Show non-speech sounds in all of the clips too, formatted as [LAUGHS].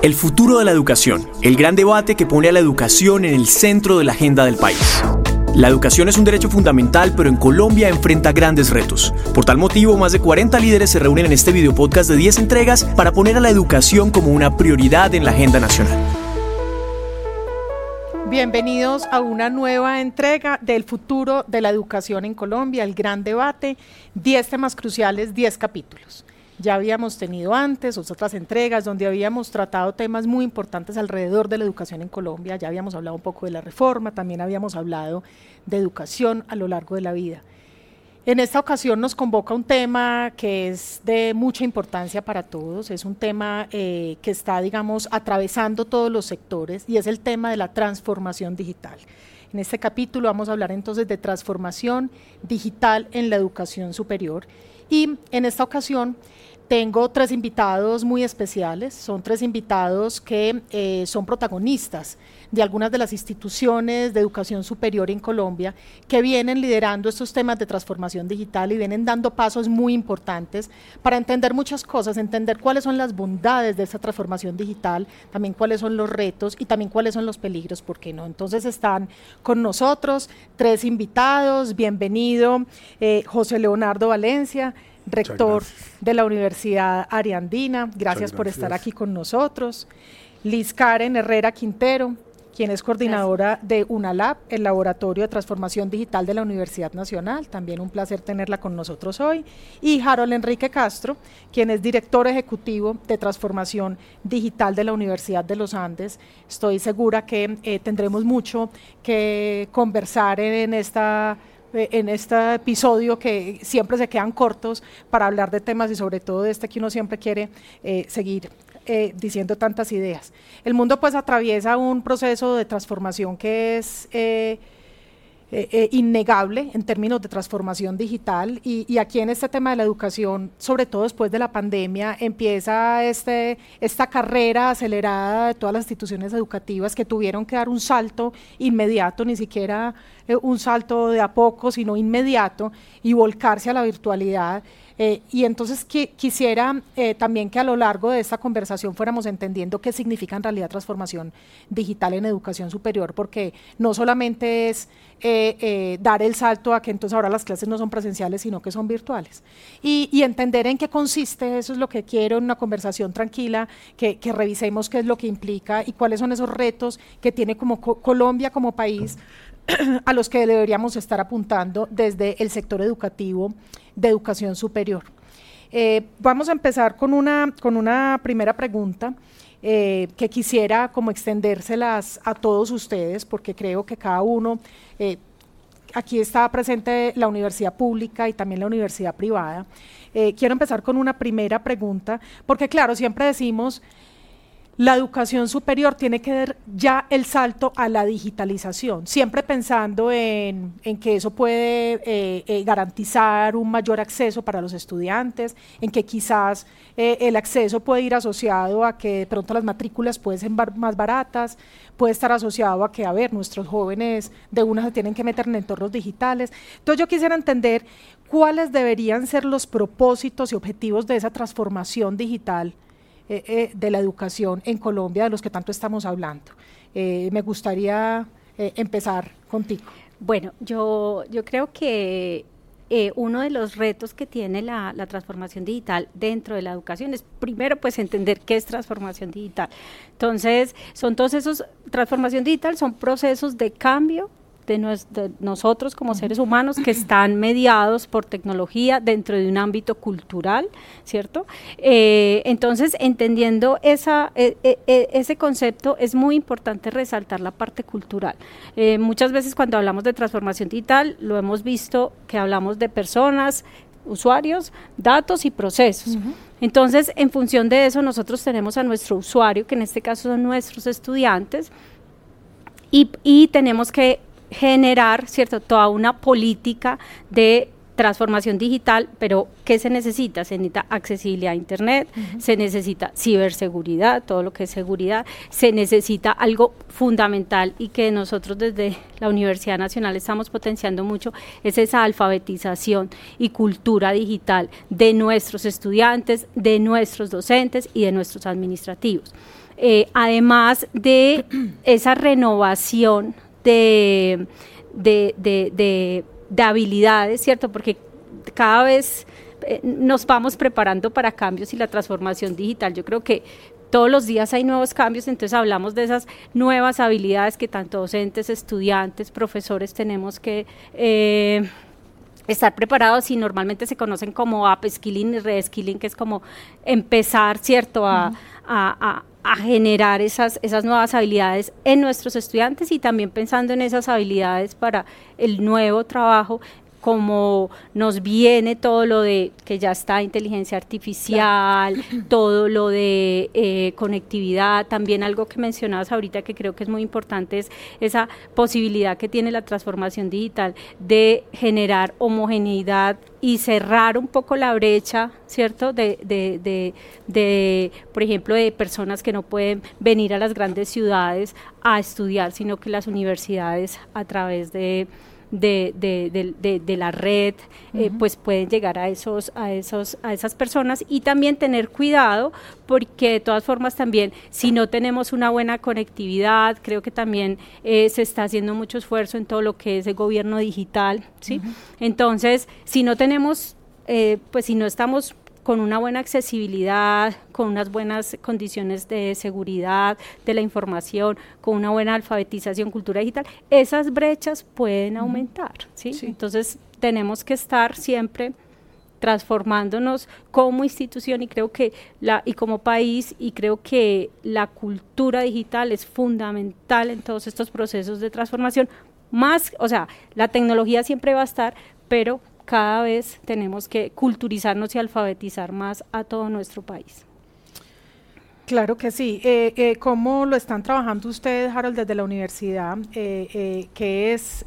El futuro de la educación, el gran debate que pone a la educación en el centro de la agenda del país. La educación es un derecho fundamental, pero en Colombia enfrenta grandes retos. Por tal motivo, más de 40 líderes se reúnen en este video podcast de 10 entregas para poner a la educación como una prioridad en la agenda nacional. Bienvenidos a una nueva entrega del futuro de la educación en Colombia, el gran debate, 10 temas cruciales, 10 capítulos. Ya habíamos tenido antes otras entregas donde habíamos tratado temas muy importantes alrededor de la educación en Colombia. Ya habíamos hablado un poco de la reforma, también habíamos hablado de educación a lo largo de la vida. En esta ocasión nos convoca un tema que es de mucha importancia para todos, es un tema eh, que está, digamos, atravesando todos los sectores y es el tema de la transformación digital. En este capítulo vamos a hablar entonces de transformación digital en la educación superior y en esta ocasión tengo tres invitados muy especiales, son tres invitados que eh, son protagonistas de algunas de las instituciones de educación superior en Colombia que vienen liderando estos temas de transformación digital y vienen dando pasos muy importantes para entender muchas cosas, entender cuáles son las bondades de esta transformación digital, también cuáles son los retos y también cuáles son los peligros, ¿por qué no? Entonces están con nosotros tres invitados, bienvenido eh, José Leonardo Valencia, rector de la Universidad Ariandina. Gracias, por estar aquí con nosotros. Liz Karen Herrera Quintero, quien es coordinadora de UNALAB, el Laboratorio de Transformación Digital de la Universidad Nacional. También un placer tenerla con nosotros hoy. Y Harold Enrique Castro, quien es director ejecutivo de Transformación Digital de la Universidad de los Andes. Estoy segura que eh, tendremos mucho que conversar en esta eh, en este episodio que siempre se quedan cortos para hablar de temas y sobre todo de este que uno siempre quiere eh, seguir eh, diciendo tantas ideas. El mundo pues atraviesa un proceso de transformación que es eh, eh, innegable en términos de transformación digital y, aquí en este tema de la educación, sobre todo después de la pandemia, empieza este, esta carrera acelerada de todas las instituciones educativas que tuvieron que dar un salto inmediato, ni siquiera eh, un salto de a poco, sino inmediato y volcarse a la virtualidad. Eh, y entonces quisiera eh, también que a lo largo de esta conversación fuéramos entendiendo qué significa en realidad transformación digital en educación superior, porque no solamente es dar el salto a que entonces ahora las clases no son presenciales, sino que son virtuales. Y, entender en qué consiste, eso es lo que quiero en una conversación tranquila, que, revisemos qué es lo que implica y cuáles son esos retos que tiene como Colombia como país [CLEARS THROAT] a los que deberíamos estar apuntando desde el sector educativo de educación superior. Eh, vamos a empezar con una, con una primera pregunta eh, que quisiera como extendérselas a todos ustedes, porque creo que cada uno, eh, aquí está presente la universidad pública y también la universidad privada. quiero empezar con una primera pregunta, porque claro, siempre decimos la educación superior tiene que dar ya el salto a la digitalización, siempre pensando en, que eso puede eh, eh, garantizar un mayor acceso para los estudiantes, en que quizás eh, el acceso puede ir asociado a que de pronto las matrículas pueden ser más baratas, puede estar asociado a que, a ver, nuestros jóvenes de una se tienen que meter en entornos digitales. Entonces yo quisiera entender cuáles deberían ser los propósitos y objetivos de esa transformación digital eh, eh, de la educación en Colombia, de los que tanto estamos hablando. Eh, me gustaría empezar contigo. Bueno, yo, yo creo que uno de los retos que tiene la, la, transformación digital dentro de la educación es primero pues entender qué es transformación digital. Entonces, son todos esos, transformación digital son procesos de cambio de, nosotros como seres humanos que están mediados por tecnología dentro de un ámbito cultural, ¿cierto? Eh, entonces, entendiendo esa, e, e, e, ese concepto, es muy importante resaltar la parte cultural. Eh, muchas veces cuando hablamos de transformación digital, lo hemos visto que hablamos de personas, usuarios, datos y procesos. Entonces, en función de eso, nosotros tenemos a nuestro usuario, que en este caso son nuestros estudiantes, y, y tenemos que generar, ¿cierto?, toda una política de transformación digital, pero ¿qué se necesita? Se necesita accesibilidad a Internet, se necesita ciberseguridad, todo lo que es seguridad, se necesita algo fundamental y que nosotros desde la Universidad Nacional estamos potenciando mucho, es esa alfabetización y cultura digital de nuestros estudiantes, de nuestros docentes y de nuestros administrativos. Eh, además de esa renovación de, de, de de habilidades, ¿cierto? Porque cada vez eh, nos vamos preparando para cambios y la transformación digital. Yo creo que todos los días hay nuevos cambios, entonces hablamos de esas nuevas habilidades que tanto docentes, estudiantes, profesores tenemos que... Eh, estar preparados y normalmente se conocen como upskilling y reskilling, que es como empezar, ¿cierto?, a, a generar esas, esas nuevas habilidades en nuestros estudiantes y también pensando en esas habilidades para el nuevo trabajo como nos viene todo lo de que ya está inteligencia artificial, [LAUGHS] todo lo de eh, conectividad, también algo que mencionabas ahorita que creo que es muy importante es esa posibilidad que tiene la transformación digital de generar homogeneidad y cerrar un poco la brecha, ¿cierto? De, de, de, de, por ejemplo, de personas que no pueden venir a las grandes ciudades a estudiar, sino que las universidades a través de de, de, de, la red, eh, pues pueden llegar a esos, a esos, a esas personas y también tener cuidado, porque de todas formas también, si no tenemos una buena conectividad, creo que también eh, se está haciendo mucho esfuerzo en todo lo que es el gobierno digital, ¿sí? Entonces, si no tenemos, eh, pues si no estamos con una buena accesibilidad, con unas buenas condiciones de seguridad de la información, con una buena alfabetización, cultura digital, esas brechas pueden aumentar, ¿sí? Entonces tenemos que estar siempre transformándonos como institución y creo que la y como país y creo que la cultura digital es fundamental en todos estos procesos de transformación. Más, o sea, la tecnología siempre va a estar, pero cada vez tenemos que culturizarnos y alfabetizar más a todo nuestro país. Claro que sí. Eh, eh, ¿Cómo lo están trabajando ustedes, Harold, desde la universidad? Eh, eh ¿Qué es,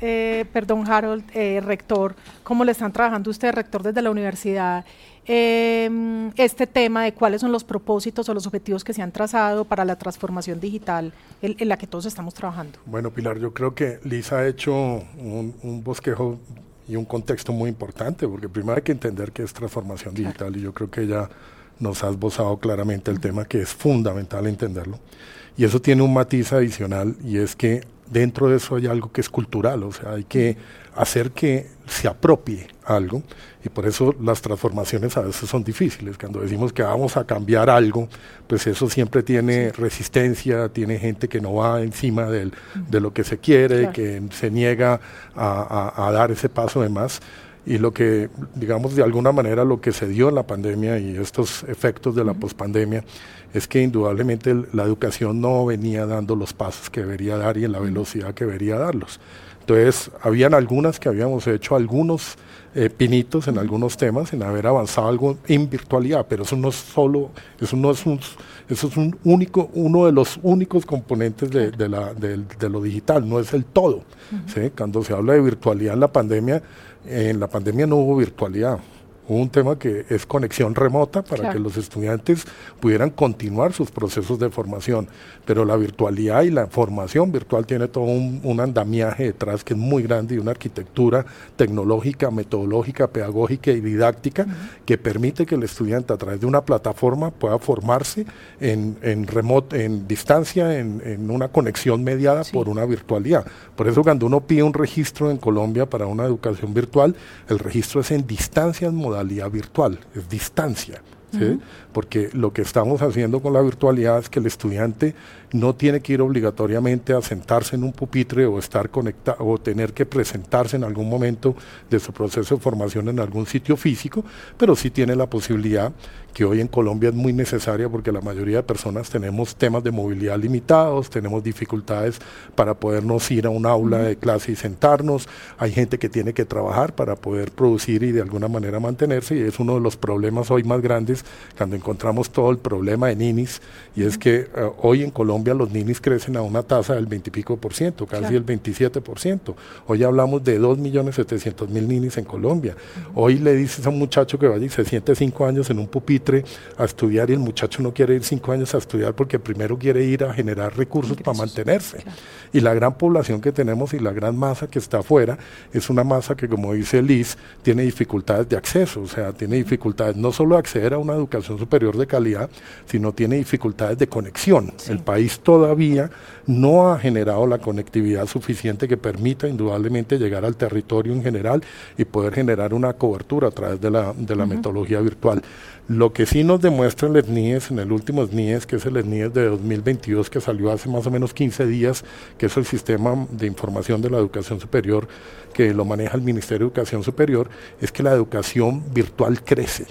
perdón, Harold, rector? ¿Cómo lo están trabajando ustedes, rector, desde la universidad? Em, este tema de cuáles son los propósitos o los objetivos que se han trazado para la transformación digital en, la que todos estamos trabajando. Bueno, Pilar, yo creo que Lisa ha hecho un, un bosquejo y un contexto muy importante, porque primero hay que entender qué es transformación digital y yo creo que ya nos ha esbozado claramente el tema que es fundamental entenderlo. Y eso tiene un matiz adicional y es que dentro de eso hay algo que es cultural, o sea, hay que hacer que se apropie algo y por eso las transformaciones a veces son difíciles. Cuando decimos que vamos a cambiar algo, pues eso siempre tiene resistencia, tiene gente que no va encima del, de lo que se quiere, que se niega a, a, dar ese paso de más. Y lo que, digamos, de alguna manera lo que se dio en la pandemia y estos efectos de la pospandemia es que indudablemente la educación no venía dando los pasos que debería dar y en la velocidad que debería darlos. Entonces, habían algunas que habíamos hecho algunos eh, pinitos en algunos temas, en haber avanzado algo en virtualidad, pero eso no es solo, eso no es un, eso es un único, uno de los únicos componentes de, de, la, de, lo digital, no es el todo. ¿sí? Cuando se habla de virtualidad en la pandemia, en la pandemia no hubo virtualidad un tema que es conexión remota para que los estudiantes pudieran continuar sus procesos de formación. Pero la virtualidad y la formación virtual tiene todo un, andamiaje detrás que es muy grande y una arquitectura tecnológica, metodológica, pedagógica y didáctica que permite que el estudiante a través de una plataforma pueda formarse en, en en distancia, en, una conexión mediada por una virtualidad. Por eso cuando uno pide un registro en Colombia para una educación virtual, el registro es en distancias virtual, es distancia. Porque lo que estamos haciendo con la virtualidad es que el estudiante no tiene que ir obligatoriamente a sentarse en un pupitre o estar conectado o tener que presentarse en algún momento de su proceso de formación en algún sitio físico, pero sí tiene la posibilidad que hoy en Colombia es muy necesaria porque la mayoría de personas tenemos temas de movilidad limitados, tenemos dificultades para podernos ir a un aula de clase y sentarnos, hay gente que tiene que trabajar para poder producir y de alguna manera mantenerse y es uno de los problemas hoy más grandes cuando encontramos todo el problema de ninis y es que eh, hoy en Colombia los ninis crecen a una tasa del 20 y pico por ciento, casi el 27 por ciento. Hoy hablamos de 2.700.000 ninis en Colombia. Hoy le dices a un muchacho que vaya y se siente cinco años en un pupitre a estudiar y el muchacho no quiere ir cinco años a estudiar porque primero quiere ir a generar recursos para mantenerse. Y la gran población que tenemos y la gran masa que está afuera es una masa que, como dice Liz, tiene dificultades de acceso, o sea, tiene dificultades no solo de acceder a una educación superior de calidad, sino tiene dificultades de conexión. El país todavía no ha generado la conectividad suficiente que permita indudablemente llegar al territorio en general y poder generar una cobertura a través de la, de la metodología virtual. Lo que sí nos demuestra el SNIES, en el último SNIES, que es el SNIES de 2022, que salió hace más o menos 15 días, que es el sistema de información de la educación superior, que lo maneja el Ministerio de Educación Superior, es que la educación virtual crece.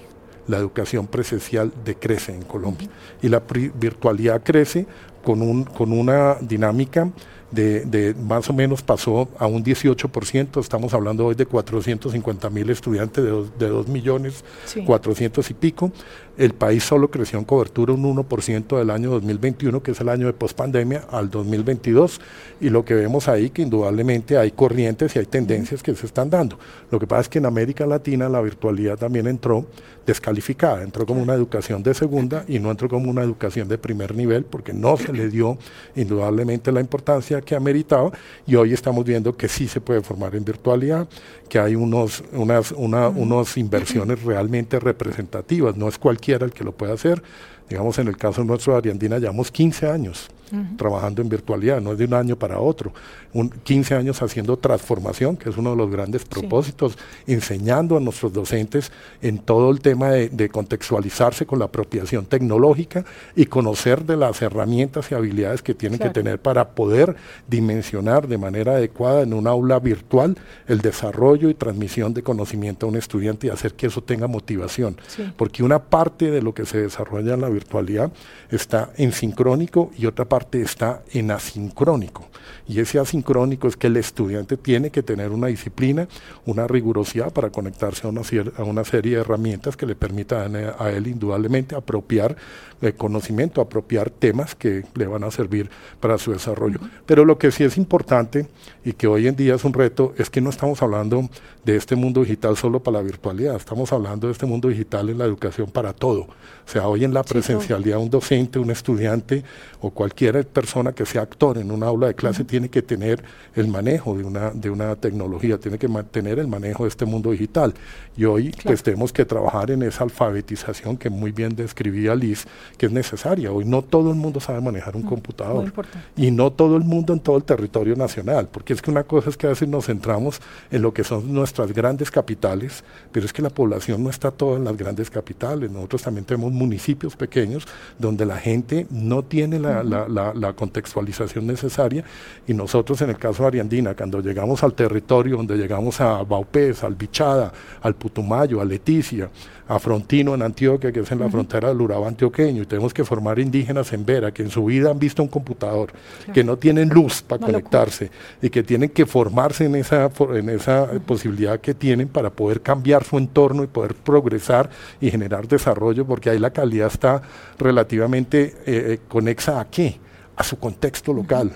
La educación presencial decrece en Colombia. Y la virtualidad crece con, un, con una dinámica de, más o menos pasó a un 18%, estamos hablando hoy de 450 mil estudiantes de, de 2 millones 400 y pico, el país solo creció en cobertura un 1% del año 2021, que es el año de pospandemia, al 2022, y lo que vemos ahí que indudablemente hay corrientes y hay tendencias que se están dando. Lo que pasa es que en América Latina la virtualidad también entró descalificada, entró como una educación de segunda y no entró como una educación de primer nivel porque no se le dio indudablemente la importancia que ha meritado y hoy estamos viendo que sí se puede formar en virtualidad, que hay unos, unas, unas inversiones [CLEARS THROAT] realmente representativas, no es cualquiera el que lo pueda hacer, digamos en el caso nuestro de Ariandina llevamos 15 años trabajando en virtualidad, no es de un año para otro. Un, 15 años haciendo transformación, que es uno de los grandes propósitos, enseñando a nuestros docentes en todo el tema de, contextualizarse con la apropiación tecnológica y conocer de las herramientas y habilidades que tienen que tener para poder dimensionar de manera adecuada en un aula virtual el desarrollo y transmisión de conocimiento a un estudiante y hacer que eso tenga motivación. Porque una parte de lo que se desarrolla en la virtualidad está en sincrónico y otra parte está en asincrónico. Y ese asincrónico es que el estudiante tiene que tener una disciplina, una rigurosidad para conectarse a una, a una serie de herramientas que le permitan a él indudablemente apropiar el conocimiento, apropiar temas que le van a servir para su desarrollo. Pero lo que sí es importante y que hoy en día es un reto es que no estamos hablando de este mundo digital solo para la virtualidad, estamos hablando de este mundo digital en la educación para todo. O sea, hoy en la presencialidad un docente, un estudiante o cualquier persona que sea actor en un aula de clase tiene que tener el manejo de una, de una tecnología, tiene que mantener el manejo de este mundo digital. Y hoy pues tenemos que trabajar en esa alfabetización que muy bien describía Liz, que es necesaria. Hoy no todo el mundo sabe manejar un computador y no todo el mundo en todo el territorio nacional, porque es que una cosa es que a veces nos centramos en lo que son nuestras grandes capitales, pero es que la población no está toda en las grandes capitales. Nosotros también tenemos municipios pequeños donde la gente no tiene la, la contextualización necesaria y nosotros en el caso de Ariandina, cuando llegamos al territorio, donde llegamos a Baupés, al Bichada, al Putumayo, a Leticia, a Frontino en Antioquia, que es en la frontera del Urabá antioqueño, y tenemos que formar indígenas en Vera, que en su vida han visto un computador, que no tienen luz para conectarse y que tienen que formarse en esa, en esa posibilidad que tienen para poder cambiar su entorno y poder progresar y generar desarrollo, porque ahí la calidad está relativamente eh, eh, conexa a qué? A su contexto local.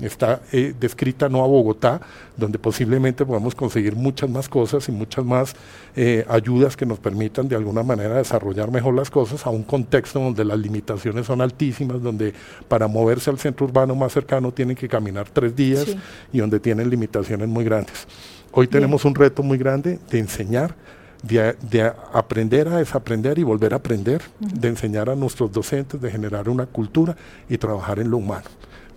Está eh, descrita no a Bogotá, donde posiblemente podamos conseguir muchas más cosas y muchas más eh, ayudas que nos permitan de alguna manera desarrollar mejor las cosas a un contexto donde las limitaciones son altísimas, donde para moverse al centro urbano más cercano tienen que caminar tres días y donde tienen limitaciones muy grandes. Hoy tenemos un reto muy grande de enseñar de, aprender a desaprender y volver a aprender, de enseñar a nuestros docentes, de generar una cultura y trabajar en lo humano.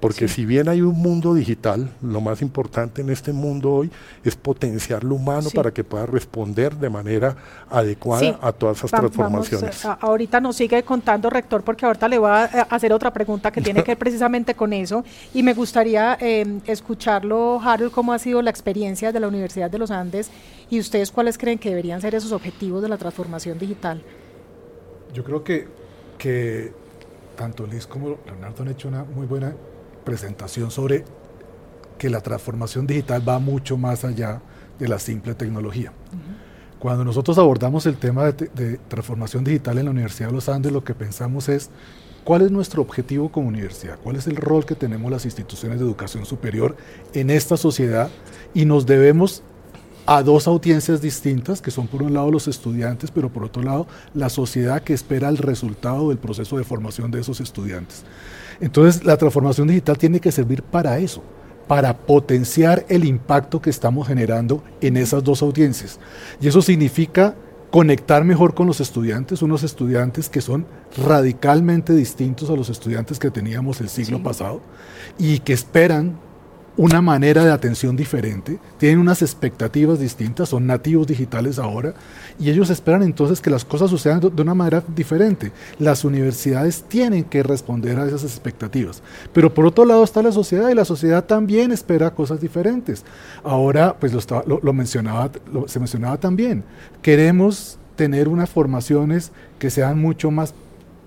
Porque si bien hay un mundo digital, lo más importante en este mundo hoy es potenciar lo humano para que pueda responder de manera adecuada a todas esas transformaciones. Eh, ahorita nos sigue contando, rector, porque ahorita le voy a eh, hacer otra pregunta que tiene [LAUGHS] que ver precisamente con eso. Y me gustaría em, escucharlo, Harold, cómo ha sido la experiencia de la Universidad de los Andes y ustedes cuáles creen que deberían ser esos objetivos de la transformación digital. yo creo que, que tanto Liz como Leonardo han hecho una muy buena presentación sobre que la transformación digital va mucho más allá de la simple tecnología. Cuando nosotros abordamos el tema de, de, transformación digital en la Universidad de los Andes, lo que pensamos es cuál es nuestro objetivo como universidad, cuál es el rol que tenemos las instituciones de educación superior en esta sociedad y nos debemos a dos audiencias distintas, que son por un lado los estudiantes, pero por otro lado la sociedad que espera el resultado del proceso de formación de esos estudiantes. Entonces la transformación digital tiene que servir para eso, para potenciar el impacto que estamos generando en esas dos audiencias. Y eso significa conectar mejor con los estudiantes, unos estudiantes que son radicalmente distintos a los estudiantes que teníamos el siglo sí. pasado y que esperan una manera de atención diferente, tienen unas expectativas distintas, son nativos digitales ahora, y ellos esperan entonces que las cosas sucedan de una manera diferente. Las universidades tienen que responder a esas expectativas. Pero por otro lado está la sociedad, y la sociedad también espera cosas diferentes. Ahora, pues lo, lo, mencionaba, se mencionaba también, queremos tener unas formaciones que sean mucho más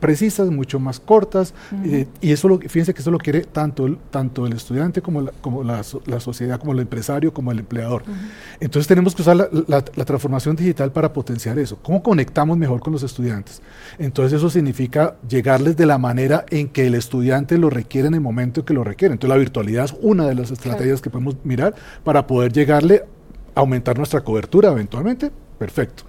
precisas, mucho más cortas, uh -huh. eh, y eso lo, fíjense que eso lo quiere tanto el, tanto el estudiante como la, como la, la sociedad, como el empresario, como el empleador. Uh -huh. Entonces tenemos que usar la, la, transformación digital para potenciar eso. ¿Cómo conectamos mejor con los estudiantes? Entonces eso significa llegarles de la manera en que el estudiante lo requiere en el momento en que lo requiere. Entonces la virtualidad es una de las estrategias claro. que podemos mirar para poder llegarle, a aumentar nuestra cobertura eventualmente, perfecto.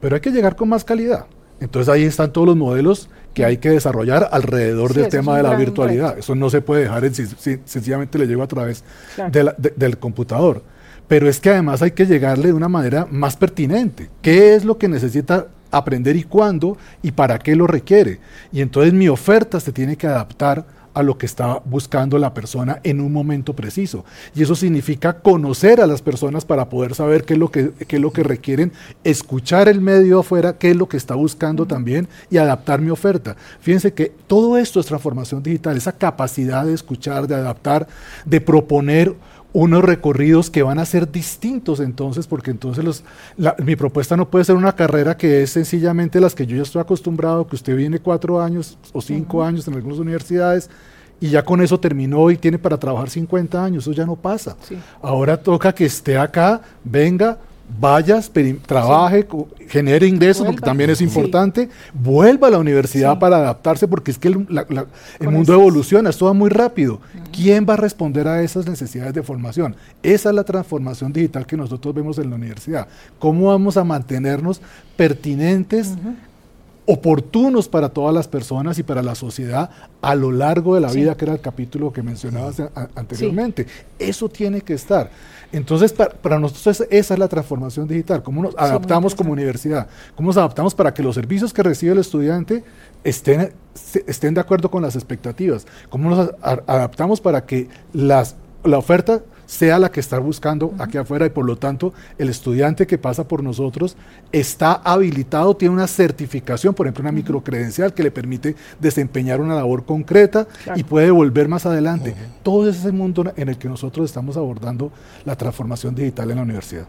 Pero hay que llegar con más calidad. Entonces ahí están todos los modelos que hay que desarrollar alrededor sí, del tema de la virtualidad. Reto. Eso no se puede dejar en si, si, sencillamente le llego a través claro. de la, de, del computador. Pero es que además hay que llegarle de una manera más pertinente. ¿Qué es lo que necesita aprender y cuándo y para qué lo requiere? Y entonces mi oferta se tiene que adaptar a lo que está buscando la persona en un momento preciso. Y eso significa conocer a las personas para poder saber qué es lo que, qué es lo que requieren, escuchar el medio afuera, qué es lo que está buscando también y adaptar mi oferta. Fíjense que todo esto es transformación digital, esa capacidad de escuchar, de adaptar, de proponer unos recorridos que van a ser distintos entonces, porque entonces los, la, mi propuesta no puede ser una carrera que es sencillamente las que yo ya estoy acostumbrado, que usted viene cuatro años o cinco uh -huh. años en algunas universidades y ya con eso terminó y tiene para trabajar 50 años, eso ya no pasa. Sí. Ahora toca que esté acá, venga, vaya, trabaje, sí. genere ingresos, porque también es importante, sí. vuelva a la universidad sí. para adaptarse, porque es que el, la, la, el mundo evoluciona, esto va muy rápido. Uh -huh. ¿Quién va a responder a esas necesidades de formación? Esa es la transformación digital que nosotros vemos en la universidad. ¿Cómo vamos a mantenernos pertinentes? Uh -huh oportunos para todas las personas y para la sociedad a lo largo de la sí. vida, que era el capítulo que mencionabas anteriormente. Sí. Eso tiene que estar. Entonces, para, para, nosotros esa es la transformación digital, cómo nos adaptamos como universidad, cómo nos adaptamos para que los servicios que recibe el estudiante estén, estén de acuerdo con las expectativas, cómo nos adaptamos para que las, la oferta sea la que está buscando uh -huh. aquí afuera y por lo tanto el estudiante que pasa por nosotros está habilitado, tiene una certificación, por ejemplo una uh -huh. microcredencial que le permite desempeñar una labor concreta claro. y puede volver más adelante. Uh -huh. Todo ese mundo en el que nosotros estamos abordando la transformación digital en la universidad.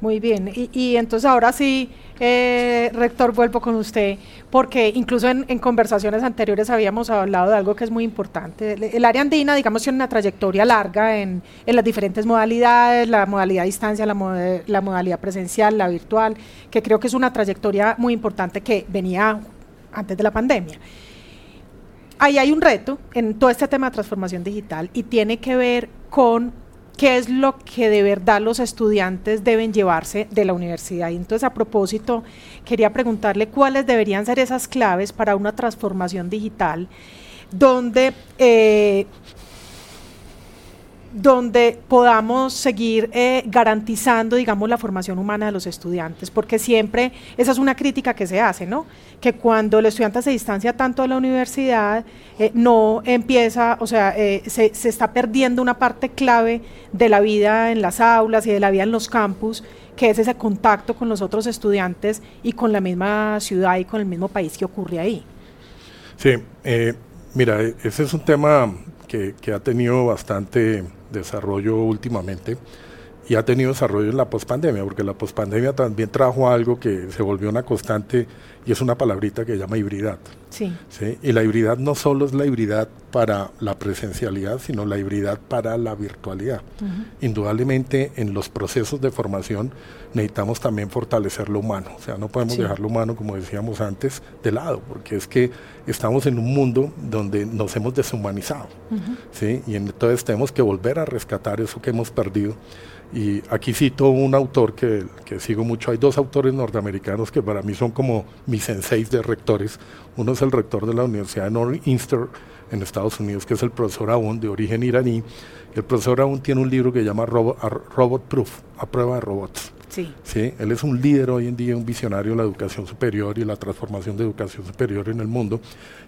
Muy bien, y, y entonces ahora sí, eh, rector, vuelvo con usted, porque incluso en, en, conversaciones anteriores habíamos hablado de algo que es muy importante. El área andina, digamos, tiene una trayectoria larga en, en las diferentes modalidades, la modalidad a distancia, la, mod la modalidad presencial, la virtual, que creo que es una trayectoria muy importante que venía antes de la pandemia. Ahí hay un reto en todo este tema de transformación digital y tiene que ver con qué es lo que de verdad los estudiantes deben llevarse de la universidad. Y entonces, a propósito, quería preguntarle cuáles deberían ser esas claves para una transformación digital donde eh, donde podamos seguir eh, garantizando, digamos, la formación humana de los estudiantes, porque siempre esa es una crítica que se hace, ¿no? Que cuando el estudiante se distancia tanto de la universidad, eh, no empieza, o sea, eh, se, se, está perdiendo una parte clave de la vida en las aulas y de la vida en los campus, que es ese contacto con los otros estudiantes y con la misma ciudad y con el mismo país que ocurre ahí. Sí, mira, ese es un tema que, que ha tenido bastante desarrollo últimamente y ha tenido desarrollo en la pospandemia, porque la pospandemia también trajo algo que se volvió una constante y es una palabrita que se llama hibridad. Sí. ¿sí? Y la hibridad no solo es la hibridad para la presencialidad, sino la hibridad para la virtualidad. Indudablemente en los procesos de formación necesitamos también fortalecer lo humano, o sea, no podemos dejar lo humano, como decíamos antes, de lado, porque es que estamos en un mundo donde nos hemos deshumanizado, ¿sí? Y entonces tenemos que volver a rescatar eso que hemos perdido y aquí cito un autor que, que, sigo mucho. Hay dos autores norteamericanos que para mí son como mis senseis de rectores. Uno es el rector de la Universidad de Northeastern en Estados Unidos, que es el profesor Aoun, de origen iraní. El profesor Aoun tiene un libro que se llama Robot, Robot Proof, a prueba de robots. Sí. Él es un líder hoy en día, un visionario de la educación superior y la transformación de educación superior en el mundo.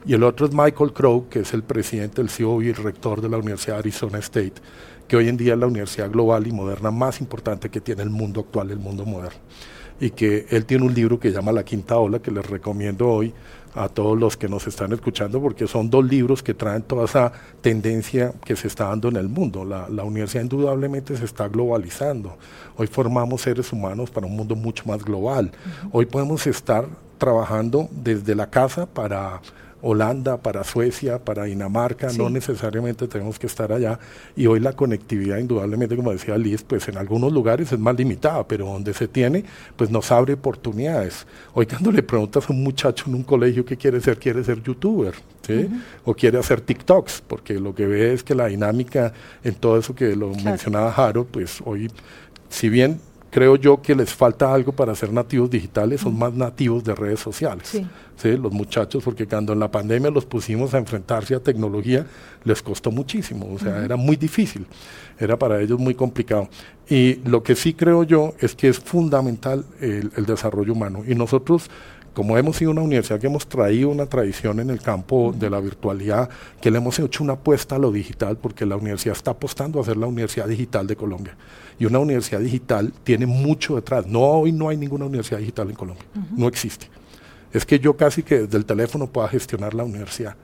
Y el otro es Michael Crow, que es el presidente, el CEO y el rector de la Universidad de Arizona State que hoy en día es la universidad global y moderna más importante que tiene el mundo actual, el mundo moderno. Y que él tiene un libro que llama La Quinta Ola, que les recomiendo hoy a todos los que nos están escuchando, porque son dos libros que traen toda esa tendencia que se está dando en el mundo. La, la universidad indudablemente se está globalizando. Hoy formamos seres humanos para un mundo mucho más global. Hoy podemos estar trabajando desde la casa para Holanda, para Suecia, para Dinamarca, no necesariamente tenemos que estar allá. Y hoy la conectividad, indudablemente, como decía Liz, pues en algunos lugares es más limitada, pero donde se tiene, pues nos abre oportunidades. Hoy cuando le preguntas a un muchacho en un colegio qué quiere ser, quiere ser youtuber, ¿sí? O quiere hacer TikToks, porque lo que ve es que la dinámica en todo eso que lo mencionaba Jaro, pues hoy, si bien creo yo que les falta algo para ser nativos digitales, son más nativos de redes sociales. Sí. Los muchachos, porque cuando en la pandemia los pusimos a enfrentarse a tecnología, les costó muchísimo, o sea, era muy difícil, era para ellos muy complicado. Y lo que sí creo yo es que es fundamental el, el desarrollo humano. Y nosotros como hemos sido una universidad que hemos traído una tradición en el campo de la virtualidad, que le hemos hecho una apuesta a lo digital, porque la universidad está apostando a ser la universidad digital de Colombia. Y una universidad digital tiene mucho detrás. No, hoy no hay ninguna universidad digital en Colombia, no existe. Es que yo casi que desde el teléfono pueda gestionar la universidad,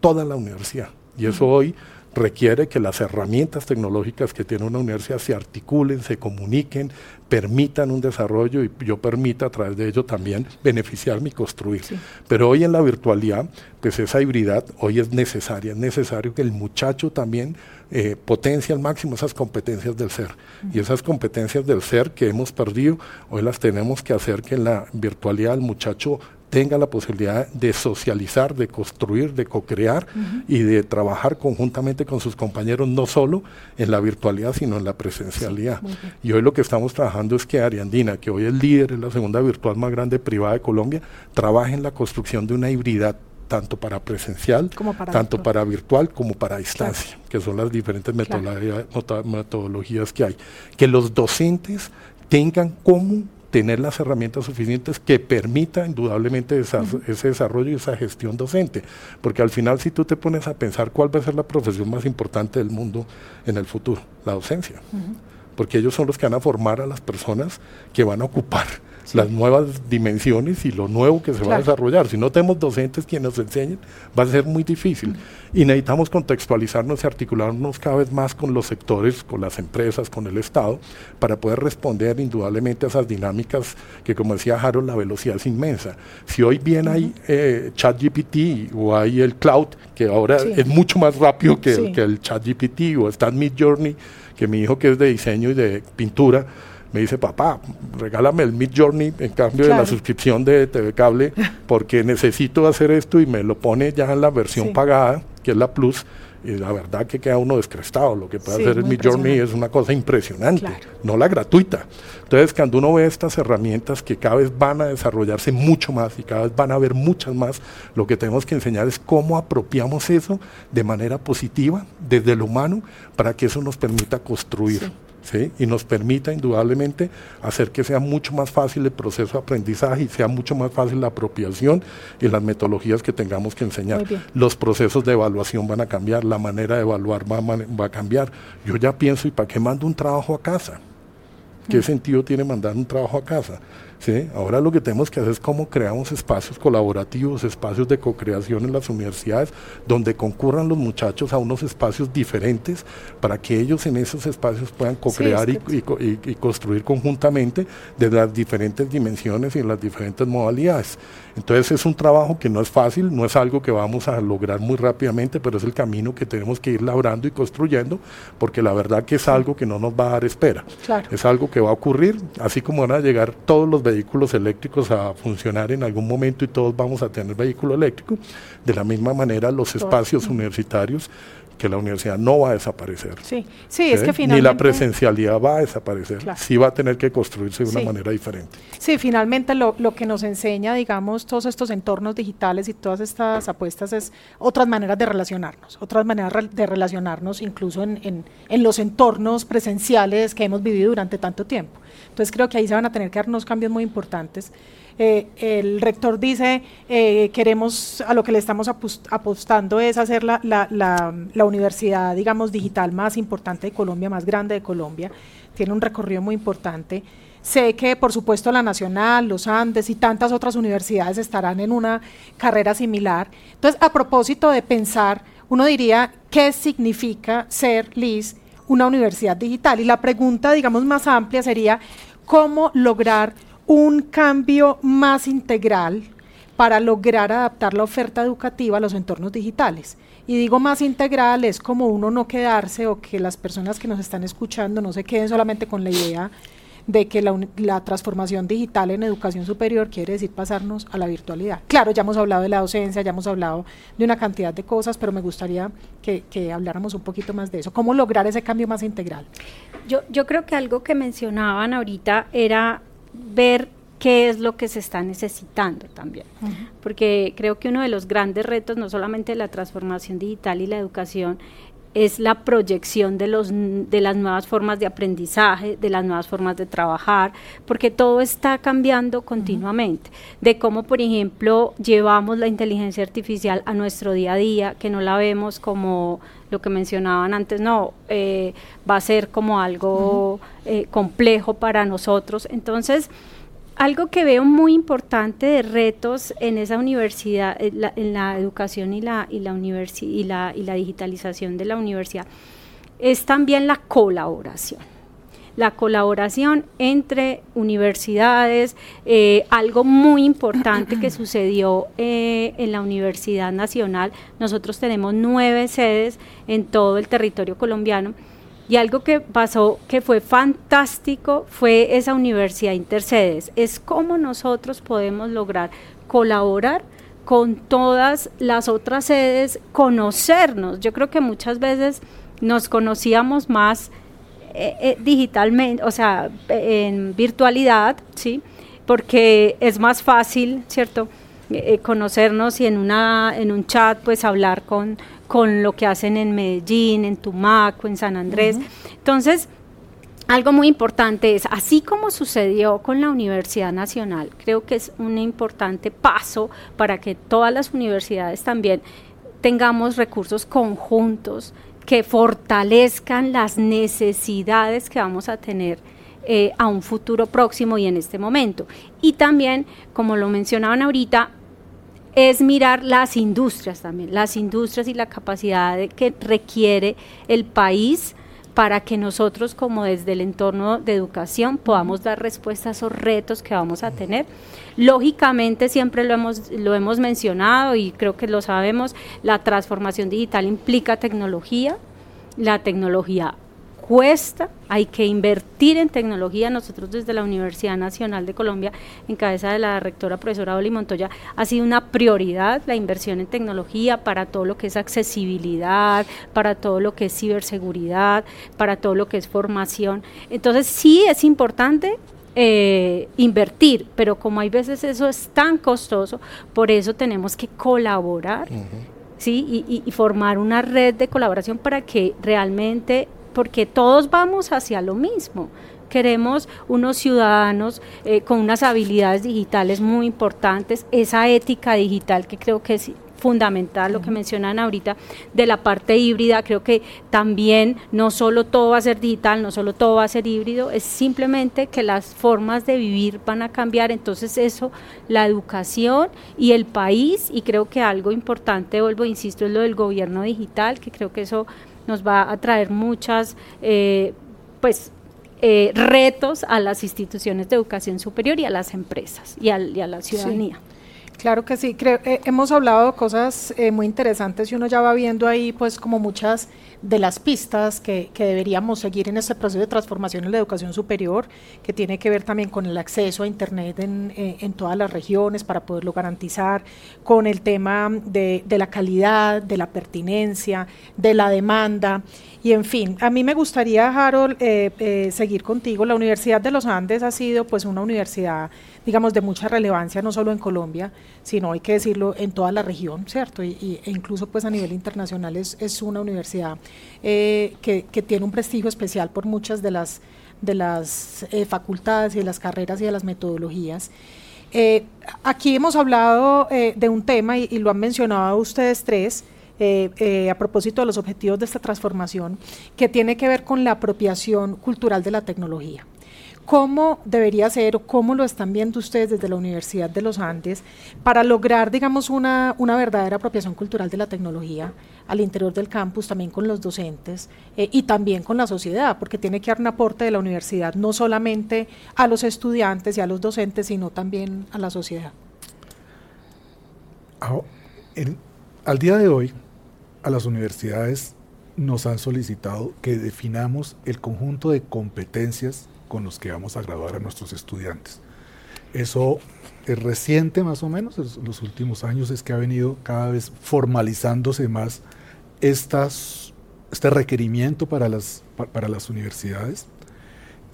toda la universidad. Y eso hoy requiere que las herramientas tecnológicas que tiene una universidad se articulen, se comuniquen, permitan un desarrollo y yo permita a través de ello también beneficiarme y construir. Pero hoy en la virtualidad, pues esa hibridad hoy es necesaria, es necesario que el muchacho también eh, potencie al máximo esas competencias del ser. Y esas competencias del ser que hemos perdido, hoy las tenemos que hacer que en la virtualidad el muchacho tenga la posibilidad de socializar, de construir, de co-crear y de trabajar conjuntamente con sus compañeros, no solo en la virtualidad, sino en la presencialidad. y hoy lo que estamos trabajando es que Ariandina, que hoy es líder, es la segunda virtual más grande privada de Colombia, trabaje en la construcción de una hibridad tanto para presencial, tanto para virtual como para distancia, que son las diferentes metodologías que hay. Que los docentes tengan cómo tener las herramientas suficientes que permita indudablemente ese desarrollo y esa gestión docente. Porque al final si tú te pones a pensar cuál va a ser la profesión más importante del mundo en el futuro, la docencia. Porque ellos son los que van a formar a las personas que van a ocupar las nuevas dimensiones y lo nuevo que se va a desarrollar. Si no tenemos docentes quienes nos enseñen, va a ser muy difícil. Y necesitamos contextualizarnos y articularnos cada vez más con los sectores, con las empresas, con el Estado, para poder responder indudablemente a esas dinámicas que, como decía Harold, la velocidad es inmensa. Si hoy bien hay eh, ChatGPT o hay el cloud, que ahora es mucho más rápido que, el, que el ChatGPT, o está Mid Journey, que mi hijo que es de diseño y de pintura, me dice, papá, regálame el Mid Journey en cambio de la suscripción de TV Cable, [LAUGHS] porque necesito hacer esto y me lo pone ya en la versión pagada, que es la Plus, y la verdad que queda uno descrestado. Lo que puede hacer el Mid Journey es una cosa impresionante, no la gratuita. Entonces, cuando uno ve estas herramientas que cada vez van a desarrollarse mucho más y cada vez van a haber muchas más, lo que tenemos que enseñar es cómo apropiamos eso de manera positiva, desde lo humano, para que eso nos permita construir y nos permita indudablemente hacer que sea mucho más fácil el proceso de aprendizaje y sea mucho más fácil la apropiación y las metodologías que tengamos que enseñar. Los procesos de evaluación van a cambiar, la manera de evaluar va, va a cambiar. Yo ya pienso, ¿y para qué mando un trabajo a casa? ¿Qué mm. sentido tiene mandar un trabajo a casa? ¿Sí? Ahora lo que tenemos que hacer es cómo creamos espacios colaborativos, espacios de co-creación en las universidades, donde concurran los muchachos a unos espacios diferentes para que ellos en esos espacios puedan co-crear y, y, construir conjuntamente desde las diferentes dimensiones y en las diferentes modalidades. Entonces es un trabajo que no es fácil, no es algo que vamos a lograr muy rápidamente, pero es el camino que tenemos que ir labrando y construyendo, porque la verdad que es algo que no nos va a dar espera. Es algo que va a ocurrir, así como van a llegar todos los vehículos eléctricos a funcionar en algún momento y todos vamos a tener vehículo eléctrico, de la misma manera los espacios universitarios que la universidad no va a desaparecer. Sí, sí, es que finalmente... Ni la presencialidad va a desaparecer, sí va a tener que construirse de una manera diferente. Sí, finalmente lo, lo, que nos enseña, digamos, todos estos entornos digitales y todas estas apuestas es otras maneras de relacionarnos, otras maneras de relacionarnos incluso en, en, en los entornos presenciales que hemos vivido durante tanto tiempo. Entonces creo que ahí se van a tener que dar unos cambios muy importantes eh, el rector dice, eh, queremos, a lo que le estamos apostando es hacer la, la, universidad, digamos, digital más importante de Colombia, más grande de Colombia. Tiene un recorrido muy importante. Sé que, por supuesto, la Nacional, los Andes y tantas otras universidades estarán en una carrera similar. Entonces, a propósito de pensar, uno diría, ¿qué significa ser, Liz, una universidad digital? Y la pregunta, digamos, más amplia sería, ¿cómo lograr un cambio más integral para lograr adaptar la oferta educativa a los entornos digitales. Y digo más integral es como uno no quedarse o que las personas que nos están escuchando no se queden solamente con la idea de que la, transformación digital en educación superior quiere decir pasarnos a la virtualidad. Claro, ya hemos hablado de la docencia, ya hemos hablado de una cantidad de cosas, pero me gustaría que, que habláramos un poquito más de eso. ¿Cómo lograr ese cambio más integral? Yo, yo creo que algo que mencionaban ahorita era ver qué es lo que se está necesitando también. Porque creo que uno de los grandes retos, no solamente de la transformación digital y la educación, es la proyección de, los, de las nuevas formas de aprendizaje, de las nuevas formas de trabajar, porque todo está cambiando continuamente. De cómo, por ejemplo, llevamos la inteligencia artificial a nuestro día a día, que no la vemos como lo que mencionaban antes, no, eh, va a ser como algo eh, complejo para nosotros. Entonces, algo que veo muy importante de retos en esa universidad, en la, educación y la, y, la y, la, y la digitalización de la universidad, es también la colaboración la colaboración entre universidades, eh, algo muy importante que sucedió eh, en la Universidad Nacional. Nosotros tenemos nueve sedes en todo el territorio colombiano y algo que pasó que fue fantástico fue esa universidad intersedes. Es cómo nosotros podemos lograr colaborar con todas las otras sedes, conocernos. Yo creo que muchas veces nos conocíamos más eh, eh, digitalmente, o sea, en virtualidad, ¿sí? Porque es más fácil, ¿cierto? Eh, conocernos y en, una, en un chat, pues hablar con, con lo que hacen en Medellín, en Tumaco, en San Andrés. Entonces, algo muy importante es, así como sucedió con la Universidad Nacional, creo que es un importante paso para que todas las universidades también tengamos recursos conjuntos que fortalezcan las necesidades que vamos a tener eh, a un futuro próximo y en este momento. Y también, como lo mencionaban ahorita, es mirar las industrias también, las industrias y la capacidad que requiere el país para que nosotros como desde el entorno de educación podamos dar respuesta a esos retos que vamos a tener. Lógicamente siempre lo hemos, lo hemos mencionado y creo que lo sabemos, la transformación digital implica tecnología, la tecnología cuesta, hay que invertir en tecnología. Nosotros desde la Universidad Nacional de Colombia, en cabeza de la rectora profesora Oli Montoya, ha sido una prioridad la inversión en tecnología para todo lo que es accesibilidad, para todo lo que es ciberseguridad, para todo lo que es formación. Entonces sí es importante eh, invertir, pero como hay veces eso es tan costoso, por eso tenemos que colaborar. ¿sí? y, formar una red de colaboración para que realmente porque todos vamos hacia lo mismo. Queremos unos ciudadanos eh, con unas habilidades digitales muy importantes, esa ética digital que creo que es fundamental, lo que mencionan ahorita de la parte híbrida, creo que también no solo todo va a ser digital, no solo todo va a ser híbrido, es simplemente que las formas de vivir van a cambiar, entonces eso, la educación y el país, y creo que algo importante, vuelvo, insisto, es lo del gobierno digital, que creo que eso nos va a traer muchas, eh, pues, eh, retos a las instituciones de educación superior y a las empresas y a, la ciudadanía. Claro que sí, creo, eh, hemos hablado de cosas eh, muy interesantes y uno ya va viendo ahí pues como muchas de las pistas que, deberíamos seguir en este proceso de transformación en la educación superior, que tiene que ver también con el acceso a Internet en, eh, todas las regiones para poderlo garantizar, con el tema de la calidad, de la pertinencia, de la demanda. Y en fin, a mí me gustaría, Harold, seguir contigo. La Universidad de los Andes ha sido pues una universidad digamos, de mucha relevancia, no solo en Colombia, sino hay que decirlo en toda la región, ¿cierto? Y, e incluso pues a nivel internacional es, una universidad eh, que, tiene un prestigio especial por muchas de las, de las eh, facultades y de las carreras y de las metodologías. Eh, aquí hemos hablado de un tema y, lo han mencionado ustedes tres, a propósito de los objetivos de esta transformación, que tiene que ver con la apropiación cultural de la tecnología. ¿Cómo debería ser o cómo lo están viendo ustedes desde la Universidad de los Andes para lograr, digamos, una, una verdadera apropiación cultural de la tecnología al interior del campus, también con los docentes eh, y también con la sociedad, porque tiene que dar un aporte de la universidad no solamente a los estudiantes y a los docentes, sino también a la sociedad? Al día de hoy, a las universidades nos han solicitado que definamos el conjunto de competencias con los que vamos a graduar a nuestros estudiantes. Eso es reciente más o menos, en los últimos años es que ha venido cada vez formalizándose más este requerimiento para las, para las universidades.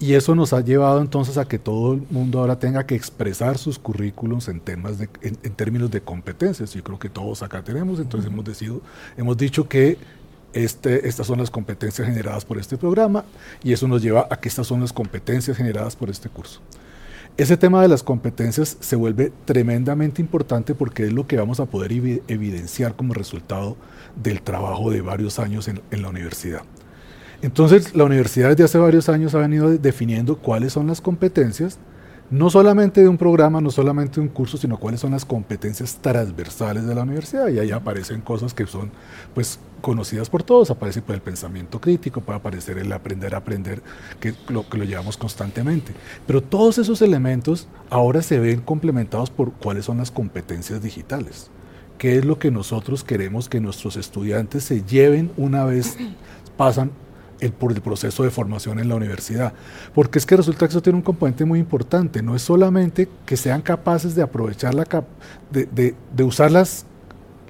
Y eso nos ha llevado entonces a que todo el mundo ahora tenga que expresar sus currículums en, temas de, en, términos de competencias. Yo creo que todos acá tenemos, entonces hemos, decidido, hemos dicho que este, estas son las competencias generadas por este programa y eso nos lleva a que estas son las competencias generadas por este curso. Ese tema de las competencias se vuelve tremendamente importante porque es lo que vamos a poder evidenciar como resultado del trabajo de varios años en, en la universidad. Entonces, la universidad desde hace varios años ha venido definiendo cuáles son las competencias no solamente de un programa, no solamente de un curso, sino cuáles son las competencias transversales de la universidad. Y ahí aparecen cosas que son pues conocidas por todos, aparece pues, el pensamiento crítico, puede aparecer el aprender a aprender, que lo, que lo llevamos constantemente. Pero todos esos elementos ahora se ven complementados por cuáles son las competencias digitales. ¿Qué es lo que nosotros queremos que nuestros estudiantes se lleven una vez pasan el, por el proceso de formación en la universidad. Porque es que resulta que eso tiene un componente muy importante, no es solamente que sean capaces de aprovechar la de, de, usar las,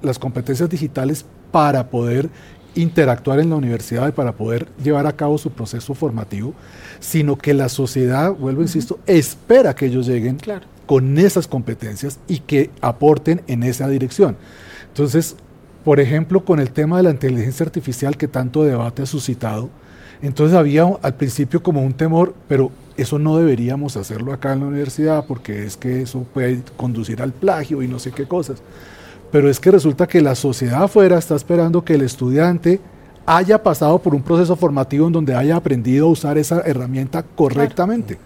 las competencias digitales para poder interactuar en la universidad y para poder llevar a cabo su proceso formativo, sino que la sociedad, vuelvo, insisto, espera que ellos lleguen con esas competencias y que aporten en esa dirección. Entonces, por ejemplo, con el tema de la inteligencia artificial que tanto debate ha suscitado, entonces había al principio como un temor, pero eso no deberíamos hacerlo acá en la universidad porque es que eso puede conducir al plagio y no sé qué cosas. Pero es que resulta que la sociedad afuera está esperando que el estudiante haya pasado por un proceso formativo en donde haya aprendido a usar esa herramienta correctamente.